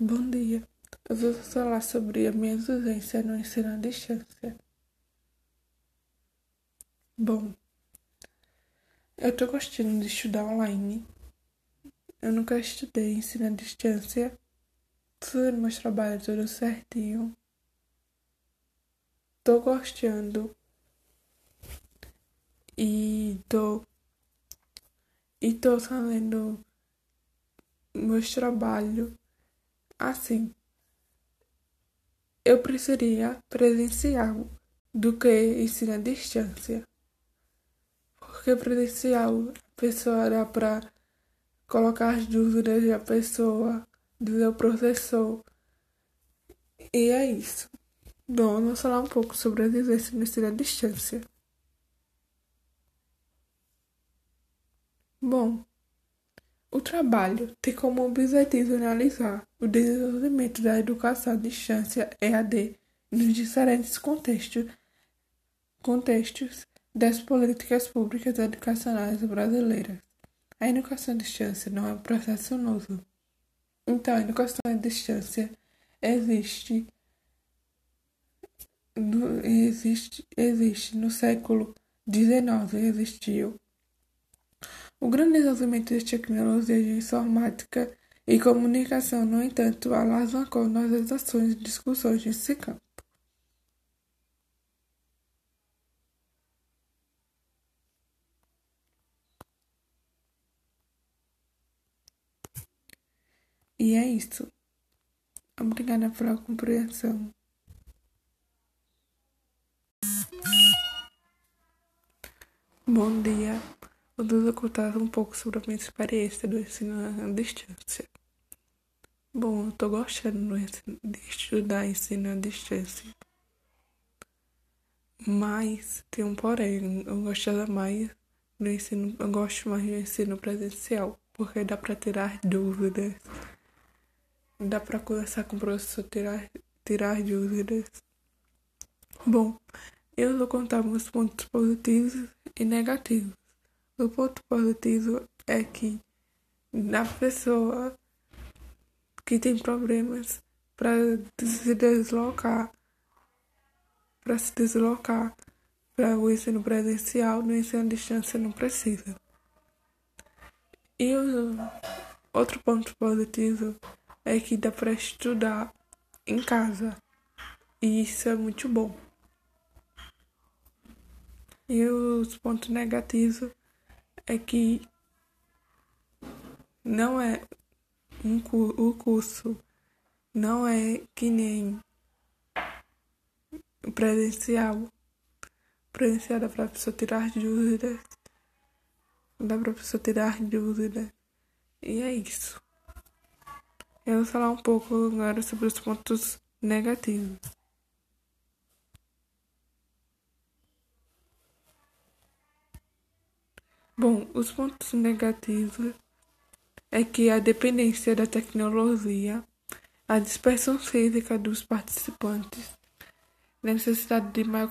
Bom dia. Eu vou falar sobre a minha vivência no ensino à distância. Bom, eu tô gostando de estudar online. Eu nunca estudei ensino à distância. Fazendo meus trabalhos tudo certinho. Tô gostando. E tô. E tô fazendo meus trabalhos assim. Eu preferia presencial do que ensino à distância. Porque presencial, a pessoa dá para colocar as dúvidas da pessoa, do seu professor. E é isso. Bom, vamos falar um pouco sobre a vivência no ensino à distância. Bom, o trabalho tem como objetivo analisar o desenvolvimento da educação à distância EAD nos diferentes contextos, contextos das políticas públicas educacionais brasileiras. A educação à distância não é um processo novo. Então, a educação à distância existe no, existe, existe no século XIX, existiu o grande desenvolvimento das tecnologias de informática e comunicação, no entanto, alavancou novas ações e discussões nesse campo. E é isso. Obrigada pela compreensão. Bom dia. Vou contar um pouco sobre a minha experiência do ensino à distância. Bom, eu tô gostando de estudar ensino à distância. Mas tem um porém, eu gostava mais do ensino, eu gosto mais do ensino presencial, porque dá para tirar dúvidas. Dá para conversar com o professor, tirar, tirar dúvidas. Bom, eu vou contar meus pontos positivos e negativos. O ponto positivo é que na pessoa que tem problemas para se deslocar, para se deslocar para o ensino presencial, no ensino à distância não precisa. E o outro ponto positivo é que dá para estudar em casa. E isso é muito bom. E os pontos negativos é que não é um o curso não é que nem presencial. Presencial dá pra pessoa tirar dúvidas. Dá pra pessoa tirar dúvidas. E é isso. Eu vou falar um pouco agora sobre os pontos negativos. Bom, os pontos negativos é que a dependência da tecnologia, a dispersão física dos participantes, a necessidade de maior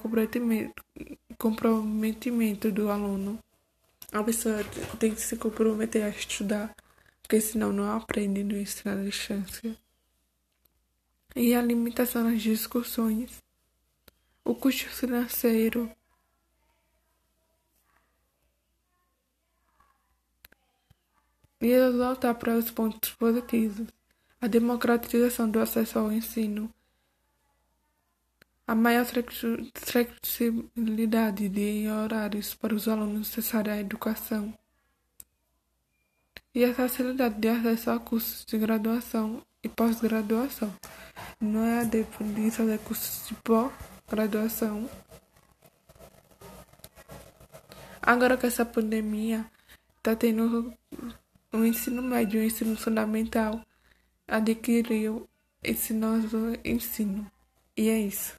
comprometimento do aluno. A pessoa tem que se comprometer a estudar, porque senão não aprende no ensino à distância. E a limitação nas discussões, o custo financeiro, E voltar para os pontos positivos. A democratização do acesso ao ensino. A maior flexibilidade de horários para os alunos necessários à educação. E a facilidade de acesso a cursos de graduação e pós-graduação. Não é a de fazer cursos de pós-graduação. Agora que essa pandemia está tendo o ensino médio o ensino fundamental adquiriu esse novo ensino. E é isso.